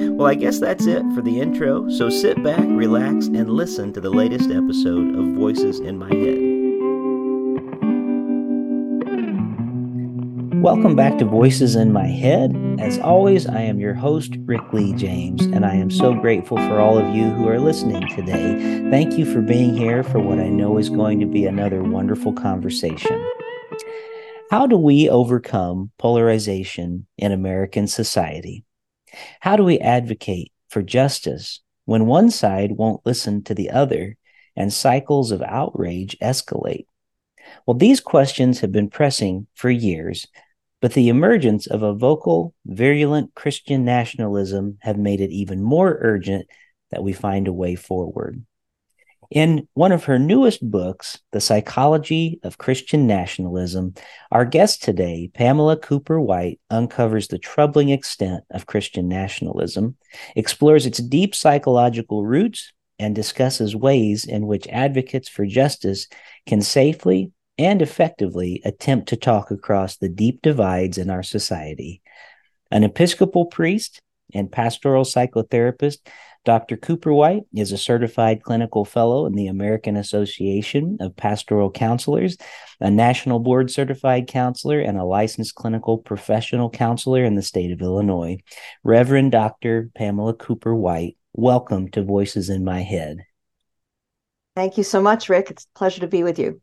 Well, I guess that's it for the intro, so sit back, relax, and listen to the latest episode of Voices in My Head. Welcome back to Voices in My Head. As always, I am your host, Rick Lee James, and I am so grateful for all of you who are listening today. Thank you for being here for what I know is going to be another wonderful conversation. How do we overcome polarization in American society? How do we advocate for justice when one side won't listen to the other and cycles of outrage escalate? Well, these questions have been pressing for years, but the emergence of a vocal, virulent Christian nationalism have made it even more urgent that we find a way forward. In one of her newest books, The Psychology of Christian Nationalism, our guest today, Pamela Cooper White, uncovers the troubling extent of Christian nationalism, explores its deep psychological roots, and discusses ways in which advocates for justice can safely and effectively attempt to talk across the deep divides in our society. An Episcopal priest and pastoral psychotherapist, Dr. Cooper White is a certified clinical fellow in the American Association of Pastoral Counselors, a national board certified counselor, and a licensed clinical professional counselor in the state of Illinois. Reverend Dr. Pamela Cooper White, welcome to Voices in My Head. Thank you so much, Rick. It's a pleasure to be with you.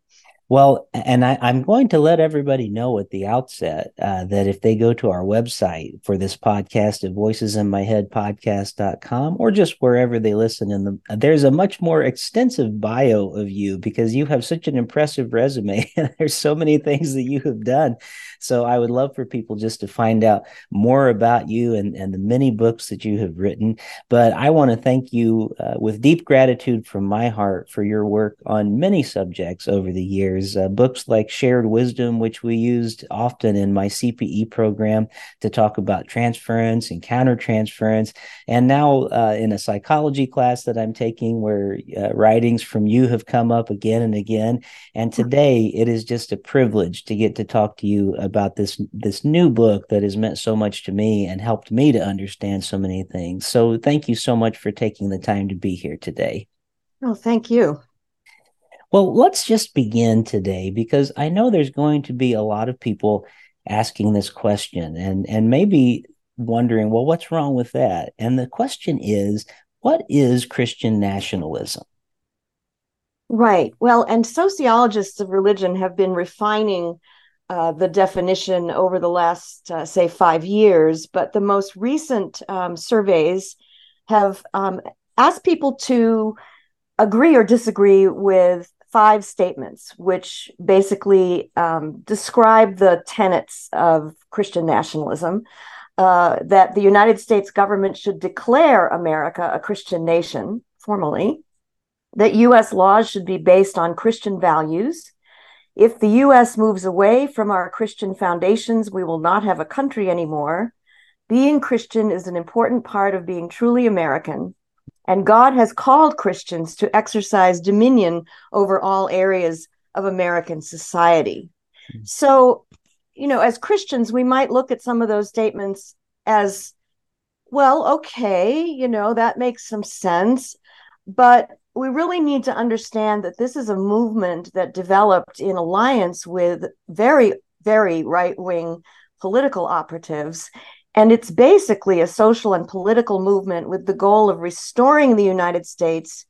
Well, and I, am going to let everybody know at the outset uh, that if they go to our website for this podcast at voicesinmyheadpodcast.com or just wherever they listen in the there's a much more extensive bio of you because you have such an impressive resume and there's so many things that you have done. So I would love for people just to find out more about you and, and the many books that you have written. But I want to thank you uh, with deep gratitude from my heart for your work on many subjects over the years years. Uh, books like Shared Wisdom, which we used often in my CPE program to talk about transference and countertransference. And now uh, in a psychology class that I'm taking, where uh, writings from you have come up again and again. And today it is just a privilege to get to talk to you about this, this new book that has meant so much to me and helped me to understand so many things. So thank you so much for taking the time to be here today. Oh, thank you. Well, let's just begin today because I know there's going to be a lot of people asking this question and and maybe wondering, well, what's wrong with that? And the question is, what is Christian nationalism? Right. Well, and sociologists of religion have been refining uh, the definition over the last, uh, say, five years, but the most recent um, surveys have um, asked people to agree or disagree with five statements, which basically um, describe the tenets of Christian nationalism. Uh, that the United States government should declare America a Christian nation formally, that US laws should be based on Christian values. If the US moves away from our Christian foundations, we will not have a country anymore. Being Christian is an important part of being truly American. And God has called Christians to exercise dominion over all areas of American society. Mm-hmm. So, you know, as Christians, we might look at some of those statements as, well, okay, you know, that makes some sense. But we really need to understand that this is a movement that developed in alliance with very, very right wing political operatives. And it's basically a social and political movement with the goal of restoring the United States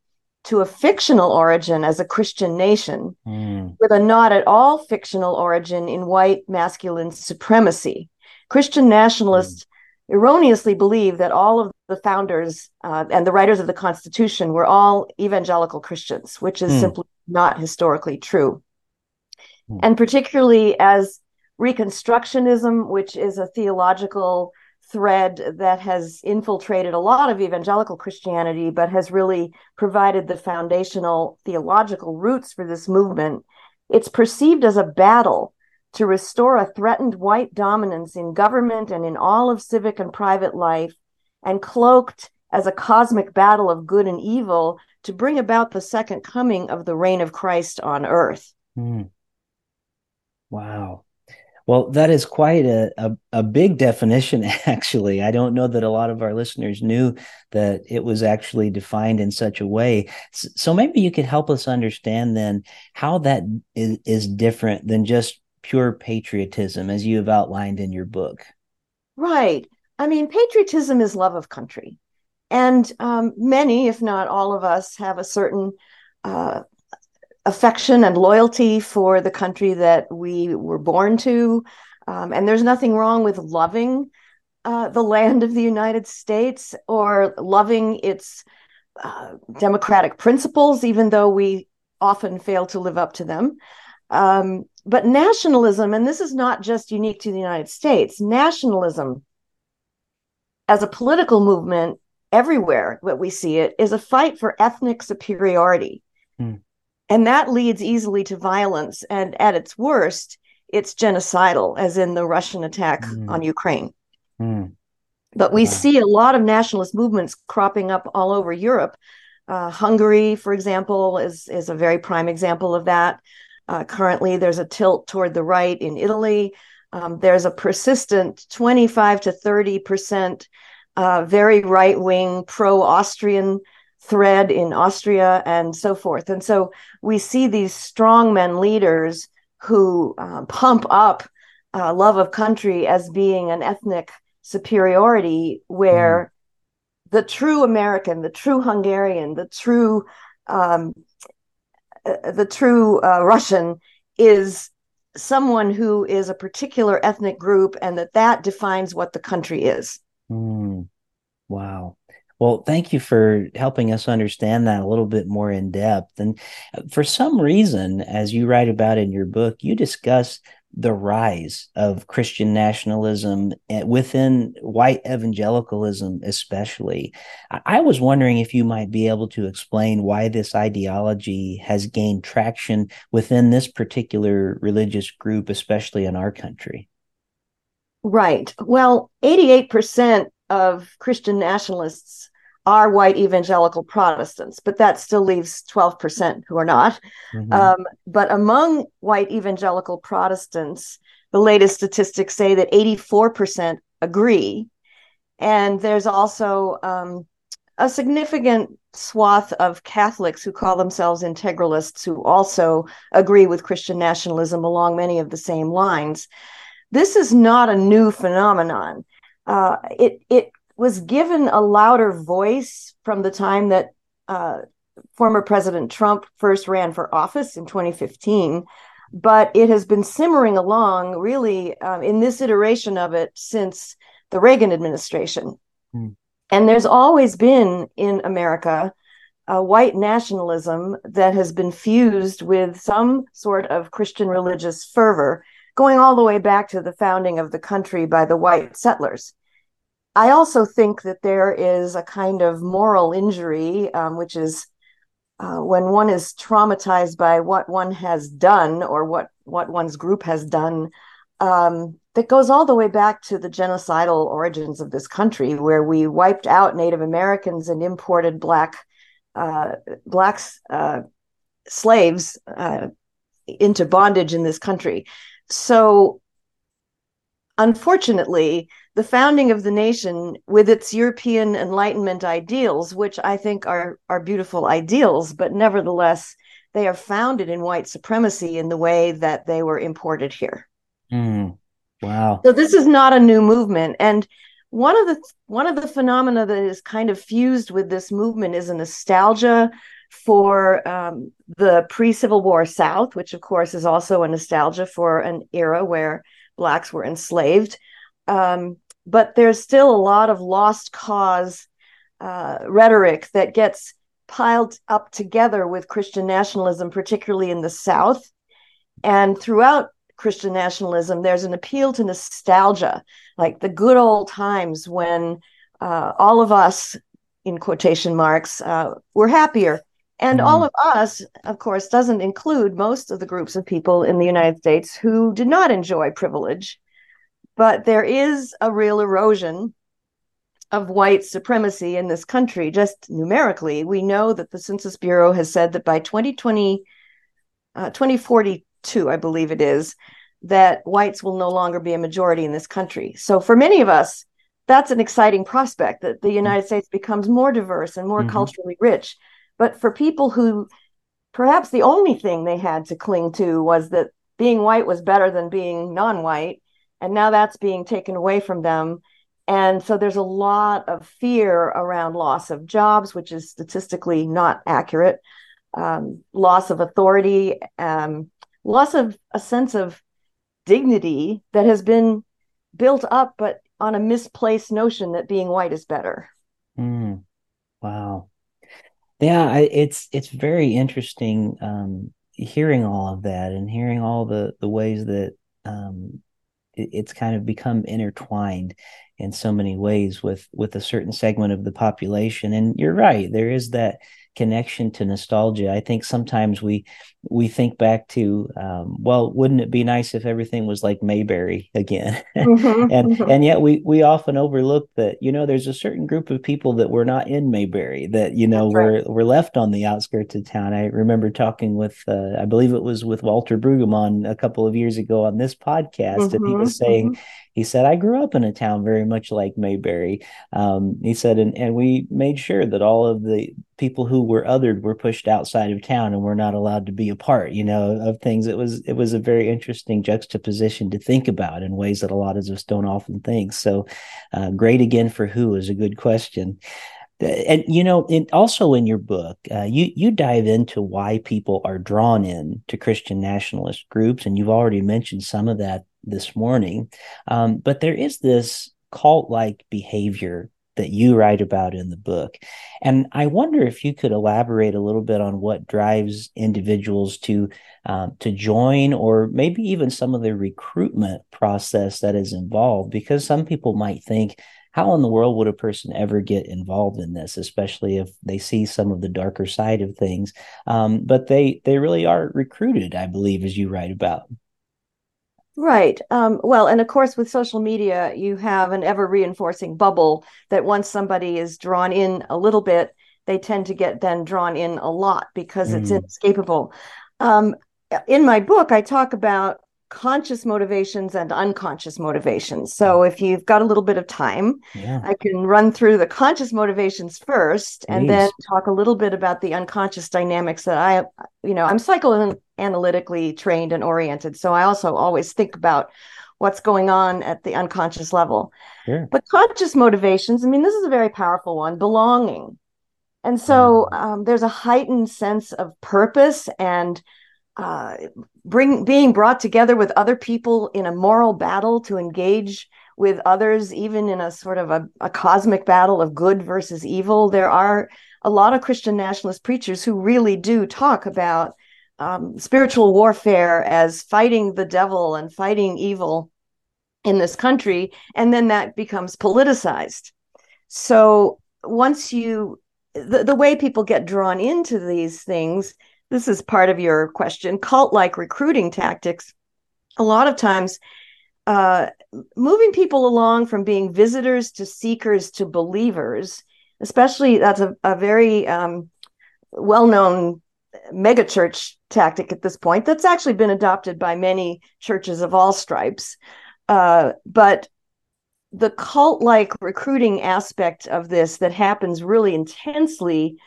to a fictional origin as a Christian nation, mm. with a not at all fictional origin in white masculine supremacy. Christian nationalists mm. erroneously believe that all of the founders uh, and the writers of the Constitution were all evangelical Christians, which is mm. simply not historically true. Hmm. And particularly as Reconstructionism, which is a theological thread that has infiltrated a lot of evangelical Christianity, but has really provided the foundational theological roots for this movement. It's perceived as a battle to restore a threatened white dominance in government and in all of civic and private life, and cloaked as a cosmic battle of good and evil to bring about the second coming of the reign of Christ on earth. Mm. Wow. Well, that is quite a, a, a, big definition, actually. I don't know that a lot of our listeners knew that it was actually defined in such a way. So maybe you could help us understand then how that is, is different than just pure patriotism, as you have outlined in your book. Right. I mean, patriotism is love of country. And um, many, if not all of us, have a certain uh, affection and loyalty for the country that we were born to. Um, and there's nothing wrong with loving uh, the land of the United States or loving its uh, democratic principles, even though we often fail to live up to them. Um, but nationalism, and this is not just unique to the United States, nationalism as a political movement everywhere that we see it is a fight for ethnic superiority. And that leads easily to violence. And at its worst, it's genocidal, as in the Russian attack mm. on Ukraine. Mm. But we wow. see a lot of nationalist movements cropping up all over Europe. Uh, Hungary, for example, is, is a very prime example of that. Uh, currently, there's a tilt toward the right in Italy. Um, there's a persistent 25 to 30 percent uh, very right wing pro Austrian thread in Austria and so forth. And so we see these strongmen leaders who uh, pump up uh, love of country as being an ethnic superiority where mm. the true American, the true Hungarian, the true um, uh, the true uh, Russian is someone who is a particular ethnic group and that that defines what the country is. Mm. Wow. Well, thank you for helping us understand that a little bit more in depth. And uh, for some reason, as you write about in your book, you discuss the rise of Christian nationalism eh, within white evangelicalism, especially. I was wondering if you might be able to explain why this ideology has gained traction within this particular religious group, especially in our country. Right. Well, 88% of Christian nationalists are white evangelical Protestants, but that still leaves 12% who are not. Mm-hmm. Um, but among white evangelical Protestants, the latest statistics say that 84% agree. And there's also um, a significant swath of Catholics who call themselves integralists who also agree with Christian nationalism along many of the same lines. This is not a new phenomenon uh, it it was given a louder voice from the time that uh, former President Trump first ran for office in 2015, but it has been simmering along really um, in this iteration of it since the Reagan administration. Hmm. And there's always been in America a white nationalism that has been fused with some sort of Christian religious fervor going all the way back to the founding of the country by the white settlers. I also think that there is a kind of moral injury, um, which is uh, when one is traumatized by what one has done or what what one's group has done, um, that goes all the way back to the genocidal origins of this country, where we wiped out Native Americans and imported black uh, blacks uh, slaves uh, into bondage in this country. So, unfortunately, the founding of the nation with its European Enlightenment ideals, which I think are, are beautiful ideals, but nevertheless, they are founded in white supremacy in the way that they were imported here. Mm, wow. So this is not a new movement. And one of the one of the phenomena that is kind of fused with this movement is a nostalgia for um, the pre Civil War South, which of course is also a nostalgia for an era where Blacks were enslaved. Um, but there's still a lot of lost cause uh, rhetoric that gets piled up together with Christian nationalism, particularly in the South. And throughout Christian nationalism, there's an appeal to nostalgia, like the good old times when uh, all of us, in quotation marks, uh, were happier. And mm. all of us, of course, doesn't include most of the groups of people in the United States who did not enjoy privilege. But there is a real erosion of white supremacy in this country, just numerically. We know that the Census Bureau has said that by 2020, uh, 2042, I believe it is, that whites will no longer be a majority in this country. So for many of us, that's an exciting prospect that the United States becomes more diverse and more mm-hmm. culturally rich. But for people who perhaps the only thing they had to cling to was that being white was better than being non white, and now that's being taken away from them and so there's a lot of fear around loss of jobs, which is statistically not accurate, um, loss of authority, um, loss of a sense of dignity that has been built up, but on a misplaced notion that being white is better. Mm. Wow. Yeah, I, it's it's very interesting um, hearing all of that and hearing all the the ways that um, it, it's kind of become intertwined in so many ways with with a certain segment of the population. And you're right there is that connection to nostalgia i think sometimes we we think back to um, well wouldn't it be nice if everything was like mayberry again mm-hmm, and mm-hmm. and yet we we often overlook that you know there's a certain group of people that were not in mayberry that you know That's were right. were left on the outskirts of town i remember talking with uh, i believe it was with walter brueggemann a couple of years ago on this podcast mm-hmm, and he was mm-hmm, saying mm-hmm. He said i grew up in a town very much like mayberry. Um, he said and, and we made sure that all of the people who were othered were pushed outside of town and were not allowed to be a part you know of things. It was it was a very interesting juxtaposition to think about in ways that a lot of us don't often think. So uh, great again for who is a good question. And you know in, also in your book uh, you you dive into why people are drawn in to christian nationalist groups and you've already mentioned some of that this morning um, but there is this cult like behavior that you write about in the book. And I wonder if you could elaborate a little bit on what drives individuals to um, to join, or maybe even some of the recruitment process that is involved. Because some people might think, how in the world would a person ever get involved in this, especially if they see some of the darker side of things? Um, but they they really are recruited, I believe, as you write about. Right. Um, well, and of course, with social media, you have an ever reinforcing bubble that once somebody is drawn in a little bit, they tend to get then drawn in a lot because mm. it's inescapable. Um, in my book, I talk about conscious motivations and unconscious motivations. So if you've got a little bit of time, yeah. I can run through the conscious motivations first and then talk a little bit about the unconscious dynamics that I, you know, I'm psychoanalytically trained and oriented. So I also always think about what's going on at the unconscious level. Sure. But conscious motivations, I mean, this is a very powerful one belonging. And so mm. um, there's a heightened sense of purpose and uh, bring being brought together with other people in a moral battle to engage with others, even in a sort of a, a cosmic battle of good versus evil. There are a lot of Christian nationalist preachers who really do talk about um, spiritual warfare as fighting the devil and fighting evil in this country, and then that becomes politicized. So once you, the, the way people get drawn into these things this is part of your question. Cult like recruiting tactics. A lot of times uh, moving people along from being visitors to seekers to believers especially that's a, a very um, well-known megachurch tactic at this point that's actually been adopted by many churches of all stripes. Uh, but the cult like recruiting aspect of this that happens really intensely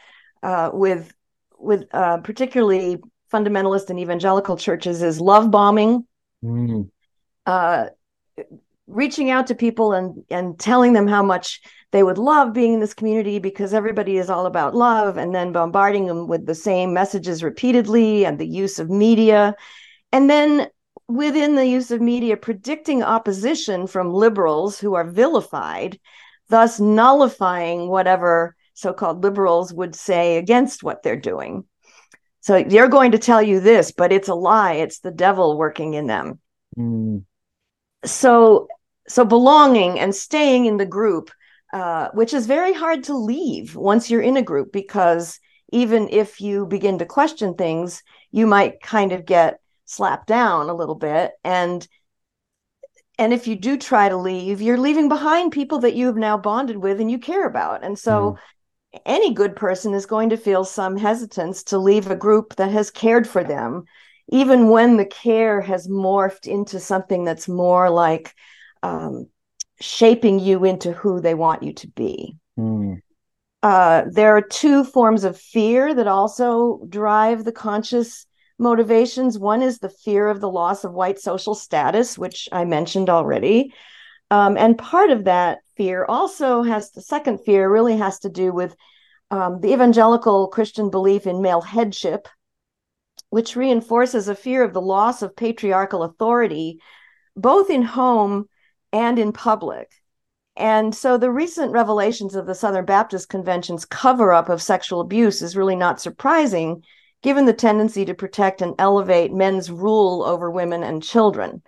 uh, with with uh, particularly fundamentalist and evangelical churches is love bombing. Mm. Uh, reaching out to people and and telling them how much they would love being in this community because everybody is all about love and then bombarding them with the same messages repeatedly and the use of media and then within the use of media predicting opposition from liberals who are vilified thus nullifying whatever so-called liberals would say against what they're doing. So they're going to tell you this but it's a lie. It's the devil working in them. Mm. so so belonging and staying in the group uh, which is very hard to leave once you're in a group because even if you begin to question things you might kind of get slapped down a little bit. And and if you do try to leave you're leaving behind people that you have now bonded with and you care about. And so mm. Any good person is going to feel some hesitance to leave a group that has cared for them even when the care has morphed into something that's more like um, shaping you into who they want you to be. Mm. Uh, there are two forms of fear that also drive the conscious motivations. One is the fear of the loss of white social status, which I mentioned already. Um, and part of that fear also has the second fear really has to do with um, the evangelical Christian belief in male headship, which reinforces a fear of the loss of patriarchal authority, both in home and in public. And so the recent revelations of the Southern Baptist Convention's cover up of sexual abuse is really not surprising, given the tendency to protect and elevate men's rule over women and children.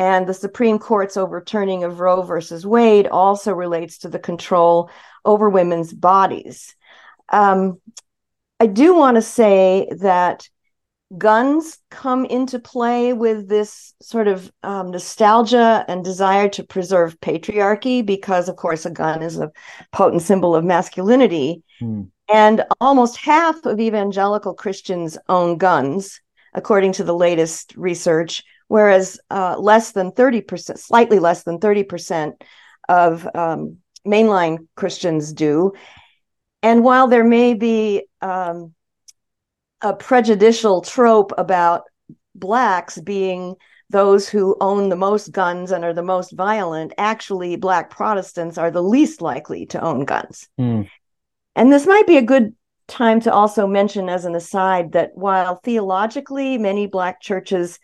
And the Supreme Court's overturning of Roe versus Wade also relates to the control over women's bodies. Um, I do want to say that guns come into play with this sort of um, nostalgia and desire to preserve patriarchy because of course a gun is a potent symbol of masculinity hmm. and almost half of evangelical christians own guns according to the latest research whereas uh, less than 30% slightly less than 30% of um, mainline christians do and while there may be um, a prejudicial trope about blacks being those who own the most guns and are the most violent actually black protestants are the least likely to own guns mm. and this might be a good time to also mention as an aside that while theologically many black churches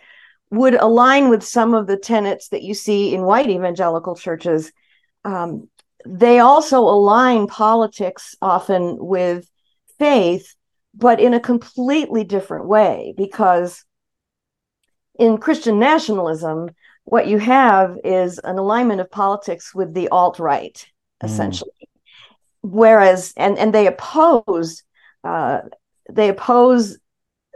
would align with some of the tenets that you see in white evangelical churches um, they also align politics often with faith but in a completely different way because in Christian nationalism, what you have is an alignment of politics with the alt right, mm. essentially. Whereas, and and they oppose, uh, they oppose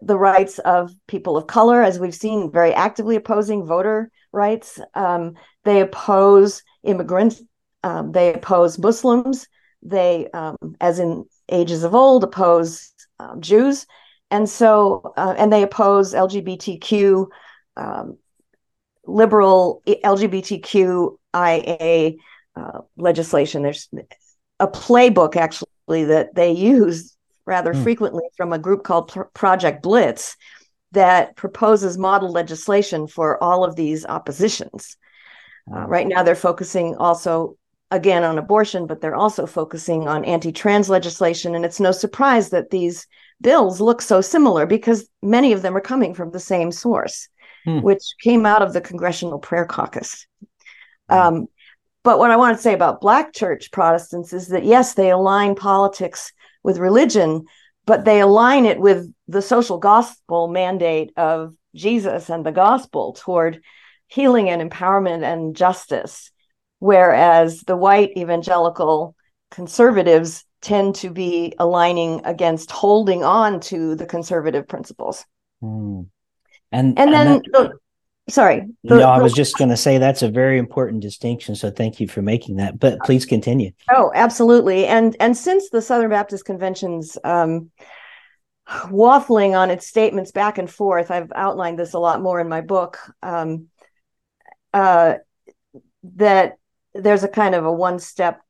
the rights of people of color, as we've seen, very actively opposing voter rights. Um, they oppose immigrants. Um, they oppose Muslims. They, um, as in ages of old, oppose um, Jews, and so uh, and they oppose LGBTQ um, liberal LGBTQIA uh, legislation. There's a playbook actually that they use rather mm. frequently from a group called Project Blitz that proposes model legislation for all of these oppositions. Uh, right now, they're focusing also again on abortion, but they're also focusing on anti trans legislation. And it's no surprise that these bills look so similar because many of them are coming from the same source, hmm. which came out of the Congressional Prayer Caucus. Hmm. Um, but what I want to say about Black church Protestants is that, yes, they align politics with religion, but they align it with the social gospel mandate of Jesus and the gospel toward healing and empowerment and justice whereas the white evangelical conservatives tend to be aligning against holding on to the conservative principles. Mm. And and, and then that, the, sorry. The, no, I was just going to say that's a very important distinction. So thank you for making that. But please continue. Oh, absolutely. And and since the Southern Baptist Convention's um, waffling on its statements back and forth, I've outlined this a lot more in my book. Um, uh, that there's a kind of a one step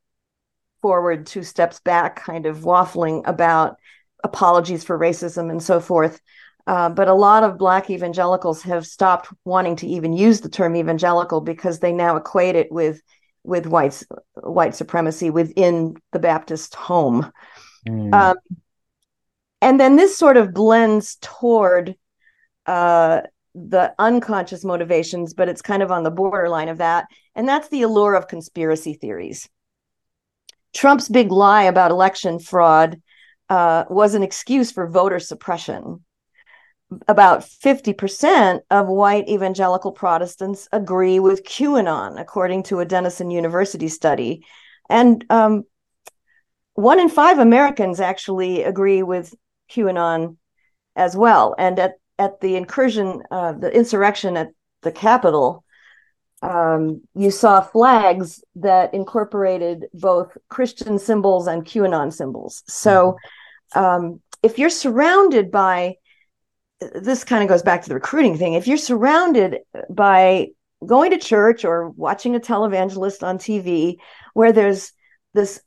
forward, two steps back kind of waffling about apologies for racism and so forth. Uh, but a lot of Black evangelicals have stopped wanting to even use the term evangelical because they now equate it with with white white supremacy within the Baptist home. Mm. Um, and then this sort of blends toward uh, the unconscious motivations, but it's kind of on the borderline of that. And that's the allure of conspiracy theories. Trump's big lie about election fraud uh, was an excuse for voter suppression. About 50% of white evangelical Protestants agree with QAnon, according to a Denison University study. And um, one in five Americans actually agree with QAnon as well. And at, at the incursion, uh, the insurrection at the Capitol, um, you saw flags that incorporated both Christian symbols and QAnon symbols. So mm-hmm. um, if you're surrounded by, this kind of goes back to the recruiting thing, if you're surrounded by going to church or watching a televangelist on TV where there's this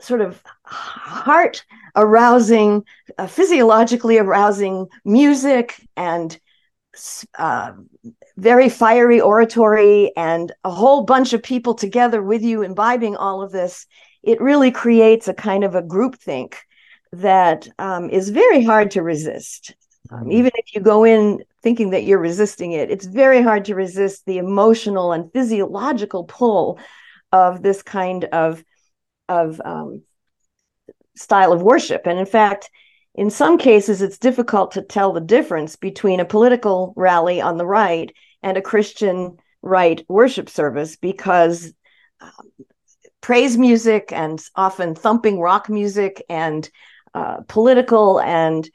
sort of heart arousing, uh, physiologically arousing music and uh, very fiery oratory and a whole bunch of people together with you imbibing all of this, it really creates a kind of a groupthink that um, is very hard to resist. Um, even if you go in thinking that you're resisting it, it's very hard to resist the emotional and physiological pull of this kind of of um, style of worship. And in fact, in some cases, it's difficult to tell the difference between a political rally on the right and a Christian right worship service because um, praise music and often thumping rock music and uh, political and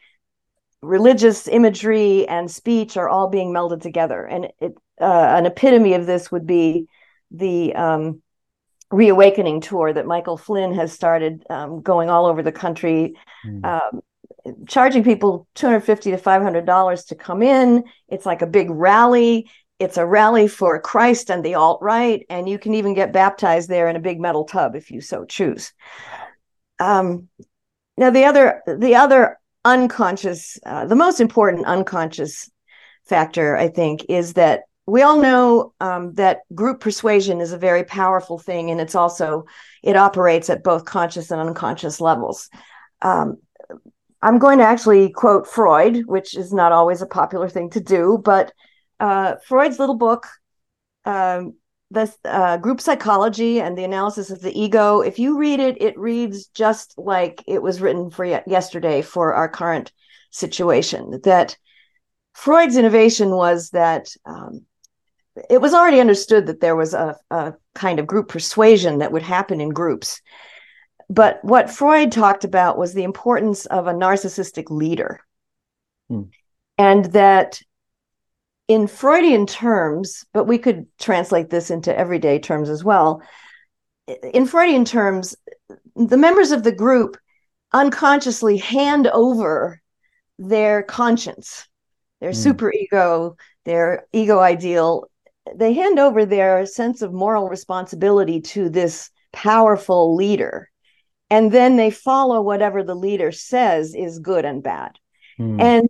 religious imagery and speech are all being melded together. And it, uh, an epitome of this would be the um, reawakening tour that Michael Flynn has started um, going all over the country. Mm. Um, charging people 250 to 500 dollars to come in it's like a big rally it's a rally for christ and the alt-right and you can even get baptized there in a big metal tub if you so choose um, now the other the other unconscious uh, the most important unconscious factor i think is that we all know um, that group persuasion is a very powerful thing and it's also it operates at both conscious and unconscious levels. Um, i'm going to actually quote freud which is not always a popular thing to do but uh, freud's little book um, the uh, group psychology and the analysis of the ego if you read it it reads just like it was written for yesterday for our current situation that freud's innovation was that um, it was already understood that there was a, a kind of group persuasion that would happen in groups. But what Freud talked about was the importance of a narcissistic leader. Hmm. And that in Freudian terms, but we could translate this into everyday terms as well. In Freudian terms, the members of the group unconsciously hand over their conscience, their mm. superego, their ego ideal they hand over their sense of moral responsibility to this powerful leader and then they follow whatever the leader says is good and bad mm. and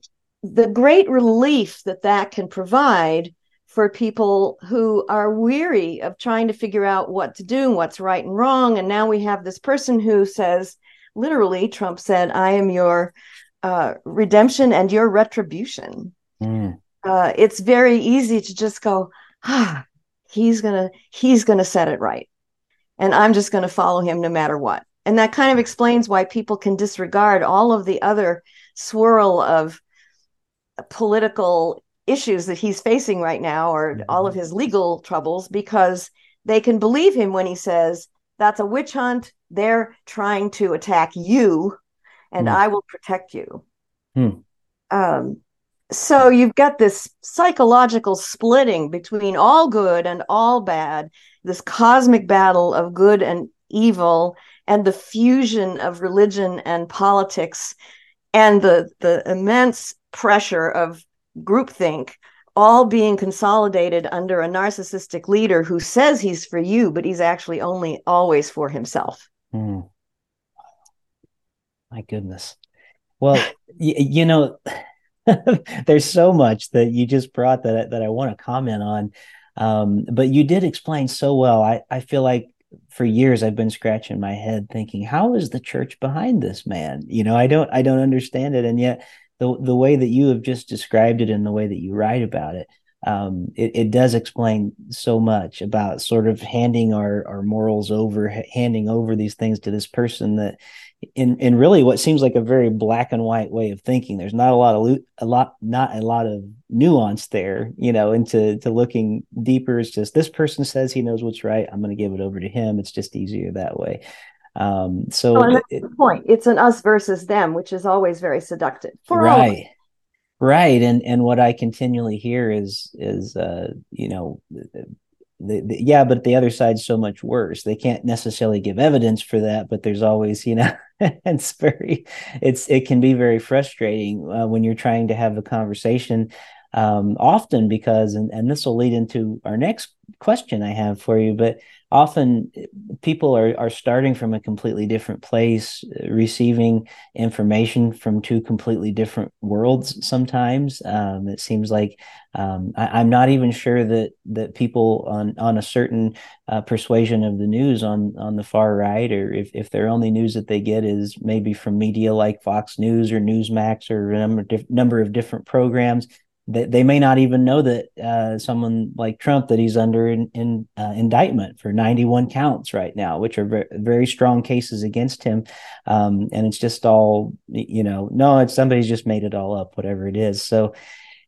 the great relief that that can provide for people who are weary of trying to figure out what to do and what's right and wrong. And now we have this person who says literally trump said i am your uh, redemption and your retribution. Mm. uh, it's very easy to just go ah, he's gonna he's gonna set it right. And i'm just going to follow him no matter what. And that kind of explains why people can disregard all of the other swirl of political issues that he's facing right now or all of mm-hmm. his legal troubles because they can believe him when he says that's a witch hunt they're trying to attack you and mm. i will protect you mm. um, so you've got this psychological splitting between all good and all bad this cosmic battle of good and evil and the fusion of religion and politics and the the immense pressure of groupthink all being consolidated under a narcissistic leader who says he's for you but he's actually only always for himself mm. my goodness well y- you know there's so much that you just brought that that I want to comment on. Um, but you did explain so well. I, I feel like for years I've been scratching my head thinking, how is the church behind this man? You know, I don't I don't understand it. And yet the the way that you have just described it and the way that you write about it, um, it, it does explain so much about sort of handing our, our morals over, handing over these things to this person that in in really what seems like a very black and white way of thinking. There's not a lot of a lot not a lot of nuance there, you know, into to looking deeper. It's just this person says he knows what's right. I'm going to give it over to him. It's just easier that way. Um, so oh, it, the point. It's an us versus them, which is always very seductive. right. Right. And and what I continually hear is is uh, you know, the, the, yeah, but the other side's so much worse. They can't necessarily give evidence for that, but there's always, you know, it's very, it's it can be very frustrating uh, when you're trying to have a conversation. Um, often because, and, and this will lead into our next question I have for you, but often people are, are starting from a completely different place, receiving information from two completely different worlds sometimes. Um, it seems like um, I, am not even sure that that people on, on a certain uh, persuasion of the news on, on the far right, or if, if their only news that they get is maybe from media like Fox News or Newsmax or a number, number of different programs, they, they may not even know that uh, someone like Trump that he's under in, in uh, indictment for 91 counts right now, which are very, very strong cases against him. Um, and it's just all you know, no, it's somebody's just made it all up, whatever it is. So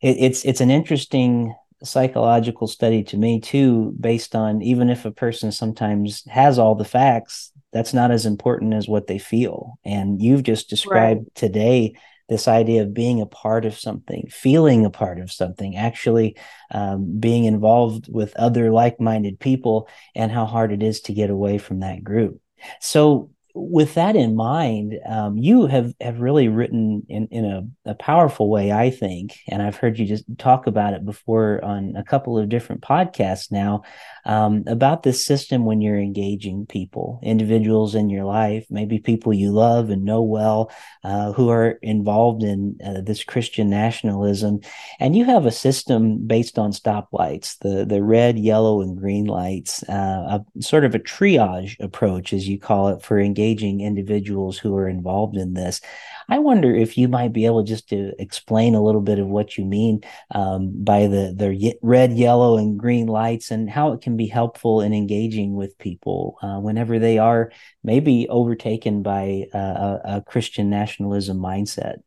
it, it's it's an interesting psychological study to me too, based on even if a person sometimes has all the facts, that's not as important as what they feel. And you've just described right. today this idea of being a part of something, feeling a part of something, actually um, being involved with other like minded people, and how hard it is to get away from that group. So, with that in mind, um, you have have really written in in a, a, powerful way, I think, and I've heard you just talk about it before on a couple of different podcasts now um, about this system when you're engaging people, individuals in your life, maybe people you love and know well, uh, who are involved in uh, this Christian nationalism, and you have a system based on stoplights, the the red, yellow, and green lights, uh, a sort of a triage approach, as you call it, for engaging engaging individuals who are involved in this. I wonder if you might be able just to explain a little bit of what you mean um, by the the red, yellow, and green lights, and how it can be helpful in engaging with people uh, whenever they are maybe overtaken by a, a Christian nationalism mindset.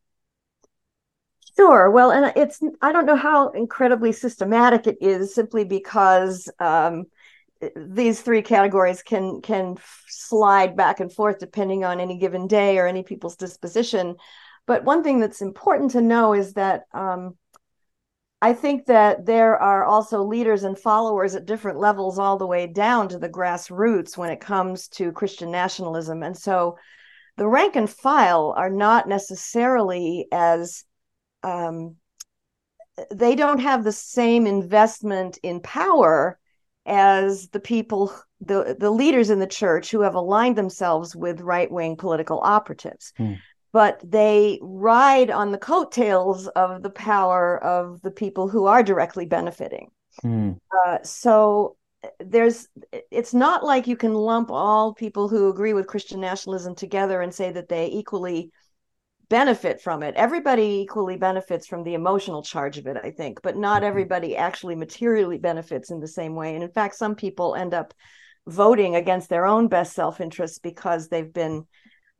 Sure. Well, and it's I don't know how incredibly systematic it is, simply because um, these three categories can can slide back and forth depending on any given day or any people's disposition. But one thing that's important to know is that um, i think that there are also leaders and followers at different levels all the way down to the grassroots when it comes to christian nationalism. And so the rank and file are not necessarily as um, they don't have the same investment in power as the people the the leaders in the church who have aligned themselves with right-wing political operatives mm. but they ride on the coattails of the power of the people who are directly benefiting mm. uh, so there's it's not like you can lump all people who agree with christian nationalism together and say that they equally benefit from it. Everybody equally benefits from the emotional charge of it, I think, but not mm-hmm. everybody actually materially benefits in the same way. And in fact, some people end up voting against their own best self-interest because they've been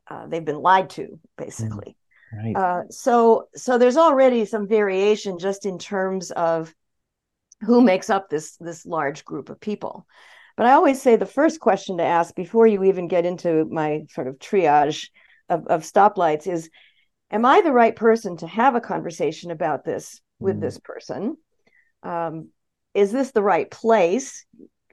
uh, they've been lied to, basically. Mm, right. Uh, so so there's already some variation just in terms of who makes up this this large group of people. But I always say the first question to ask before you even get into my sort of triage of, of stoplights is am I the right person to have a conversation about this with mm. this person? Um, is this the right place?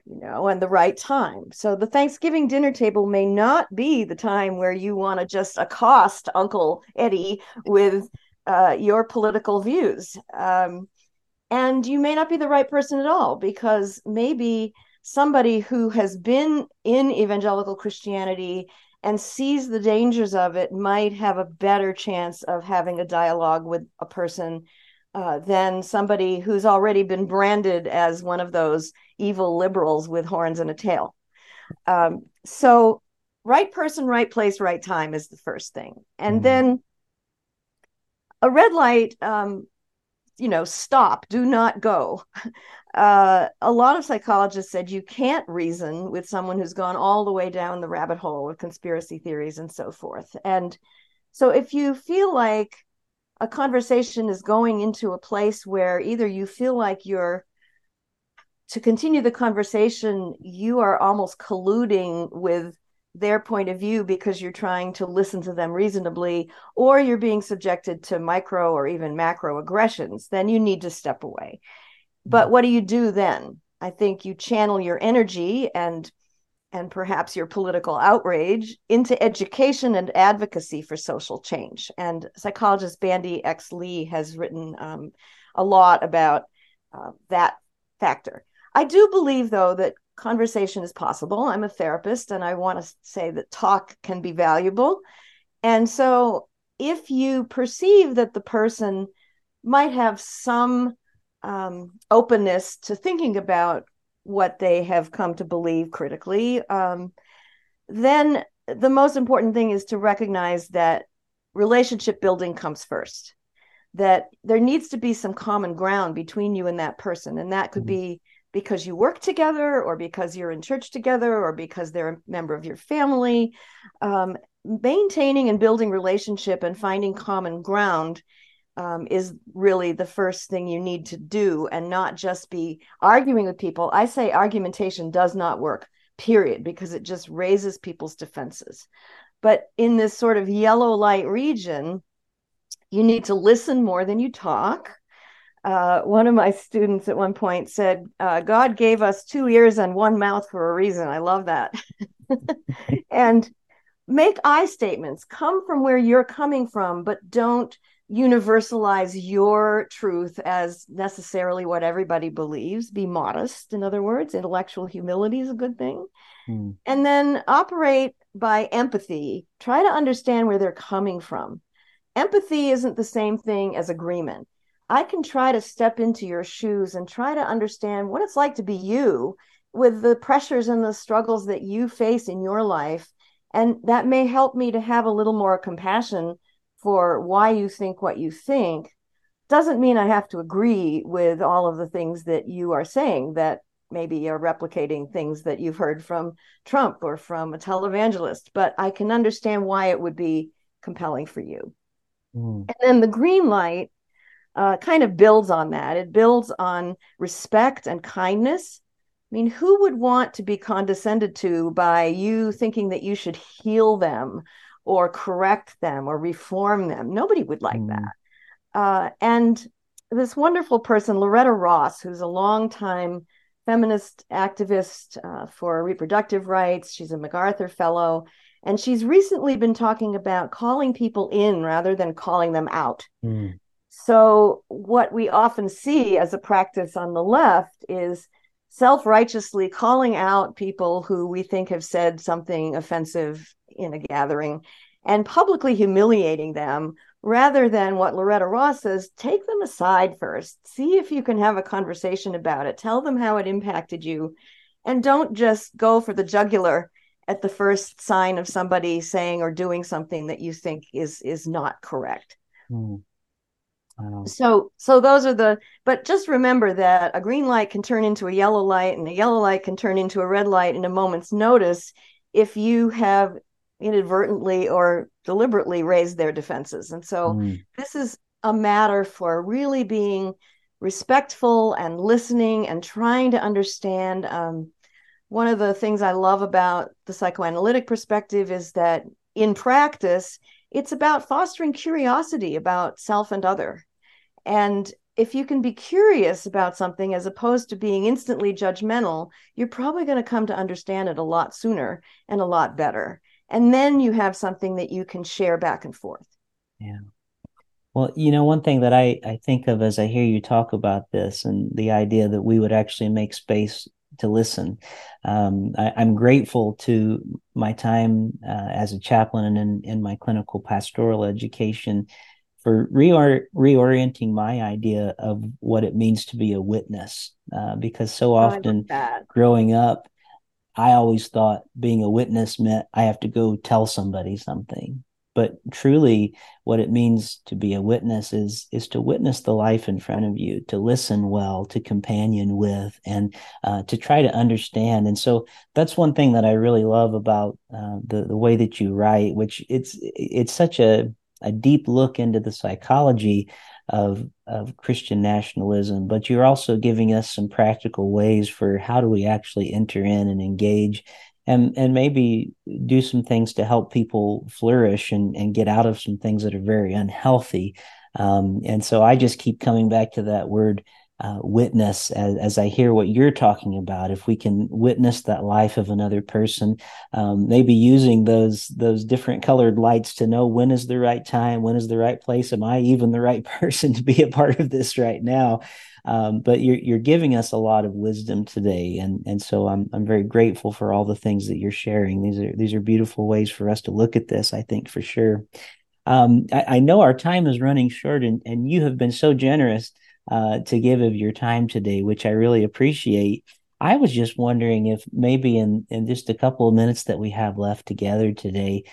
You know, and the right time. So the Thanksgiving dinner table may not be the time where you want to just accost Uncle Eddie with uh, your political views. Um, and you may not be the right person at all because maybe somebody who has been in evangelical Christianity and sees the dangers of it might have a better chance of having a dialogue with a person uh, than somebody who's already been branded as one of those evil liberals with horns and a tail. Um, so, right person, right place, right time is the first thing. And mm. then a red light, um, you know, stop, do not go. Uh, a lot of psychologists said you can't reason with someone who's gone all the way down the rabbit hole of conspiracy theories and so forth. And so, if you feel like a conversation is going into a place where either you feel like you're to continue the conversation, you are almost colluding with their point of view because you're trying to listen to them reasonably, or you're being subjected to micro or even macro aggressions, then you need to step away. But what do you do then? I think you channel your energy and and perhaps your political outrage into education and advocacy for social change. And psychologist Bandy X. Lee has written um, a lot about uh, that factor. I do believe, though, that conversation is possible. I'm a therapist, and I want to say that talk can be valuable. And so, if you perceive that the person might have some um, openness to thinking about what they have come to believe critically, um, then the most important thing is to recognize that relationship building comes first. That there needs to be some common ground between you and that person. And that could mm-hmm. be because you work together, or because you're in church together, or because they're a member of your family. Um, maintaining and building relationship and finding common ground um, is really the first thing you need to do and not just be arguing with people. I say argumentation does not work, period, because it just raises people's defenses. But in this sort of yellow light region, you need to listen more than you talk. Uh, one of my students at one point said, uh, God gave us two ears and one mouth for a reason. I love that. and make I statements, come from where you're coming from, but don't universalize your truth as necessarily what everybody believes. Be modest, in other words, intellectual humility is a good thing. Mm. And then operate by empathy. Try to understand where they're coming from. Empathy isn't the same thing as agreement. I can try to step into your shoes and try to understand what it's like to be you with the pressures and the struggles that you face in your life. And that may help me to have a little more compassion for why you think what you think doesn't mean I have to agree with all of the things that you are saying that maybe are replicating things that you've heard from Trump or from a televangelist, but I can understand why it would be compelling for you. Mm. And then the green light uh, kind of builds on that. It builds on respect and kindness. I mean, who would want to be condescended to by you thinking that you should heal them or correct them or reform them. Nobody would like mm. that. Uh, and this wonderful person, Loretta Ross, who's a longtime feminist activist uh, for reproductive rights, she's a MacArthur Fellow, and she's recently been talking about calling people in rather than calling them out. Mm. So, what we often see as a practice on the left is self righteously calling out people who we think have said something offensive in a gathering and publicly humiliating them rather than what Loretta Ross says take them aside first, see if you can have a conversation about it, tell them how it impacted you, and don't just go for the jugular at the first sign of somebody saying or doing something that you think is is not correct. Mm. So so those are the but just remember that a green light can turn into a yellow light and a yellow light can turn into a red light in a moment's notice if you have inadvertently or deliberately raise their defenses. And so mm. this is a matter for really being respectful and listening and trying to understand. Um, one of the things I love about the psychoanalytic perspective is that in practice, it's about fostering curiosity about self and other. And if you can be curious about something as opposed to being instantly judgmental, you're probably going to come to understand it a lot sooner and a lot better and then you have something that you can share back and forth yeah well you know one thing that i i think of as i hear you talk about this and the idea that we would actually make space to listen. Um, I, am grateful to my time uh, as a chaplain and in, in my clinical pastoral education for reor- reorienting my idea of what it means to be a witness. Uh, because so oh, often growing up, I always thought being a witness meant I have to go tell somebody something. But truly what it means to be a witness is is to witness the life in front of you to listen well to companion with and uh, to try to understand. And so that's one thing that i really love about uh, the the way that you write which it's it's such a a deep look into the psychology of of Christian nationalism, but you're also giving us some practical ways for how do we actually enter in and engage and and maybe do some things to help people flourish and and get out of some things that are very unhealthy. Um, and so i just keep coming back to that word uh, witness as, as, I hear what you're talking about. If we can witness that life of another person, um, maybe using those those different colored lights to know when is the right time, when is the right place, am I even the right person to be a part of this right now? Um, but you're you're giving us a lot of wisdom today, and and so I'm I'm very grateful for all the things that you're sharing. These are these are beautiful ways for us to look at this. I think for sure. Um, I, I know our time is running short, and and you have been so generous uh, to give of your time today, which I really appreciate. I was just wondering if maybe in, in just a couple of minutes that we have left together today,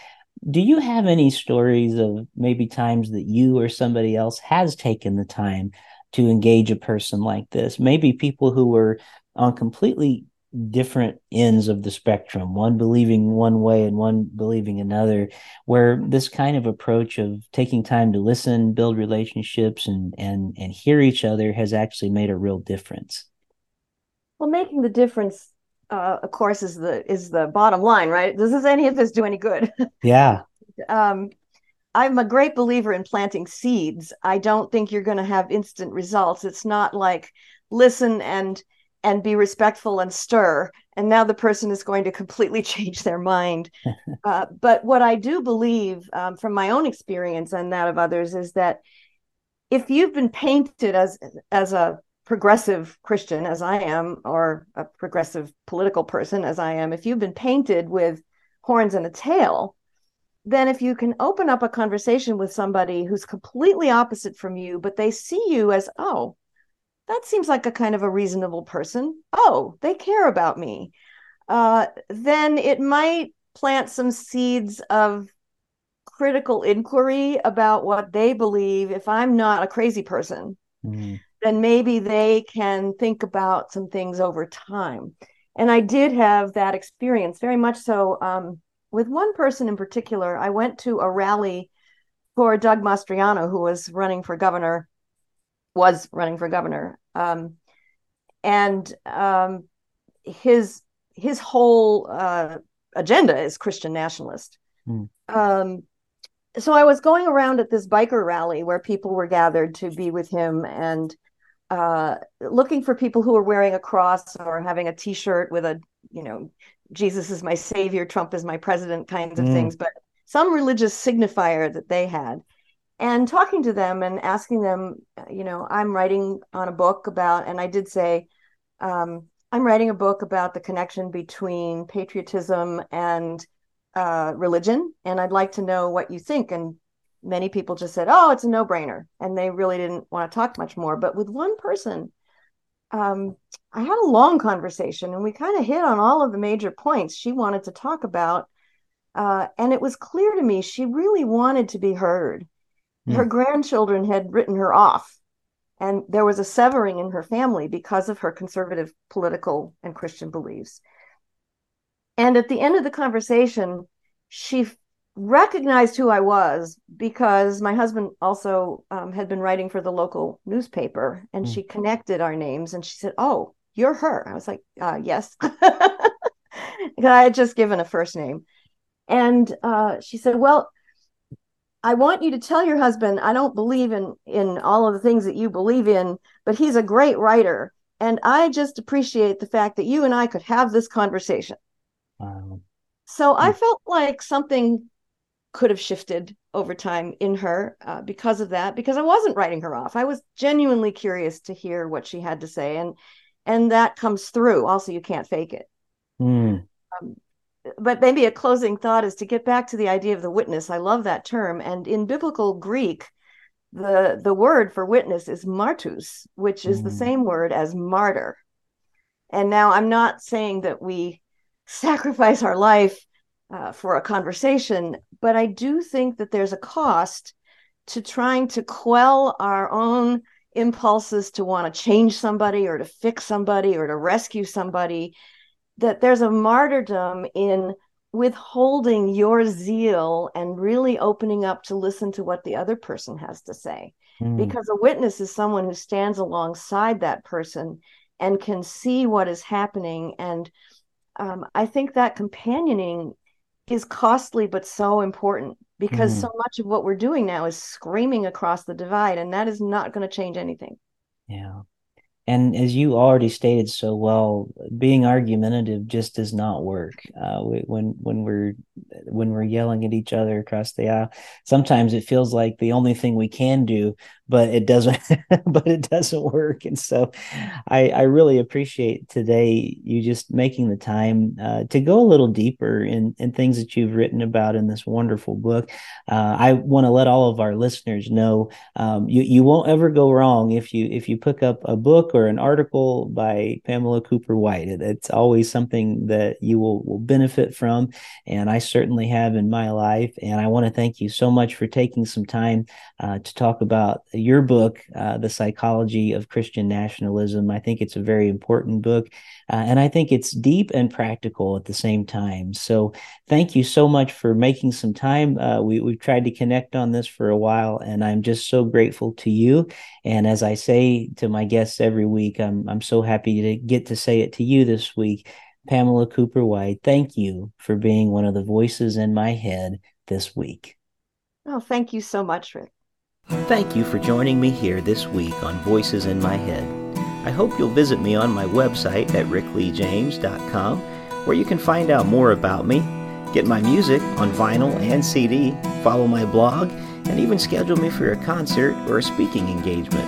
do you have any stories of maybe times that you or somebody else has taken the time to engage a person like this? Maybe people who were on completely different ends of the spectrum, one believing one way and one believing another, where this kind of approach of taking time to listen, build relationships and and and hear each other has actually made a real difference. Well, making the difference uh, of course is the is the bottom line, right? Does this any of this do any good? Yeah. um I'm a great believer in planting seeds. I don't think you're going to have instant results. It's not like listen and and be respectful and stir and now the person is going to completely change their mind. Uh, but what i do believe um, from my own experience and that of others is that if you've been painted as as a progressive christian as i am or a progressive political person as i am if you've been painted with horns and a tail then if you can open up a conversation with somebody who's completely opposite from you but they see you as oh that seems like a kind of a reasonable person. Oh, they care about me. Uh, then it might plant some seeds of critical inquiry about what they believe. If I'm not a crazy person, mm. then maybe they can think about some things over time. And I did have that experience very much so. Um, with one person in particular, I went to a rally for Doug Mastriano, who was running for governor was running for governor. Um, and um, his his whole uh, agenda is Christian nationalist. Mm. Um, so I was going around at this biker rally where people were gathered to be with him and uh, looking for people who were wearing a cross or having a T-shirt with a you know Jesus is my savior, Trump is my president kinds of mm. things, but some religious signifier that they had and talking to them and asking them you know i'm writing on a book about and i did say um, i'm writing a book about the connection between patriotism and uh, religion and i'd like to know what you think. And many people just said oh it's a no-brainer and they really didn't want to talk much more. But with one person um, i had a long conversation and we kind of hit on all of the major points she wanted to talk about uh, and it was clear to me she really wanted to be heard her hmm. grandchildren had written her off and there was a severing in her family because of her conservative political and christian beliefs and at the end of the conversation she recognized who i was because my husband also um, had been writing for the local newspaper and mm. she connected our names and she said oh you're her i was like uh, yes i had just given a first name and uh, she said well I want you to tell your husband I don't believe in in all of the things that you believe in, but he's a great writer, and I just appreciate the fact that you and I could have this conversation. Wow. So I felt like something could have shifted over time in her uh, because of that, because I wasn't writing her off. I was genuinely curious to hear what she had to say, and and that comes through. Also, you can't fake it. Mm. Um, but maybe a closing thought is to get back to the idea of the witness. I love that term. And in biblical Greek, the the word for witness is martus, which is mm. the same word as martyr. And now I'm not saying that we sacrifice our life uh, for a conversation, but I do think that there's a cost to trying to quell our own impulses to want to change somebody or to fix somebody or to rescue somebody that there's a martyrdom in withholding your zeal and really opening up to listen to what the other person has to say mm. because a witness is someone who stands alongside that person and can see what is happening and um, i think that companioning is costly but so important because mm. so much of what we're doing now is screaming across the divide and that is not going to change anything yeah and as you already stated so well being argumentative just does not work. Uh, when when we're when we're yelling at each other across the aisle sometimes it feels like the only thing we can do but it doesn't but it doesn't work. And so i i really appreciate today you just making the time uh, to go a little deeper in in things that you've written about in this wonderful book. Uh, i want to let all of our listeners know um, you you won't ever go wrong if you if you pick up a book or an article by pamela cooper white. It, it's always something that you will will benefit from and i certainly have in my life. And i want to thank you so much for taking some time uh, to talk about your book, uh, The Psychology of Christian Nationalism. I think it's a very important book, uh, and I think it's deep and practical at the same time. So, thank you so much for making some time. Uh, we, we've tried to connect on this for a while, and I'm just so grateful to you. And as I say to my guests every week, I'm, I'm so happy to get to say it to you this week. Pamela Cooper White, thank you for being one of the voices in my head this week. Oh, thank you so much, Rick. Thank you for joining me here this week on Voices in My Head. I hope you'll visit me on my website at rickleejames.com where you can find out more about me, get my music on vinyl and CD, follow my blog, and even schedule me for a concert or a speaking engagement.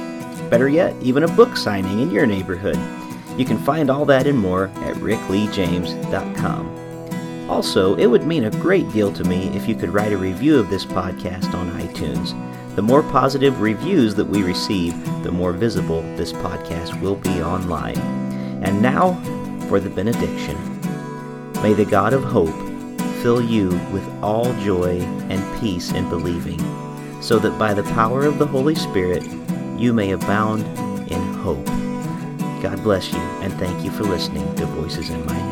Better yet, even a book signing in your neighborhood. You can find all that and more at rickleejames.com. Also, it would mean a great deal to me if you could write a review of this podcast on iTunes. The more positive reviews that we receive, the more visible this podcast will be online. And now for the benediction. May the God of hope fill you with all joy and peace in believing, so that by the power of the Holy Spirit you may abound in hope. God bless you, and thank you for listening to Voices in My Head.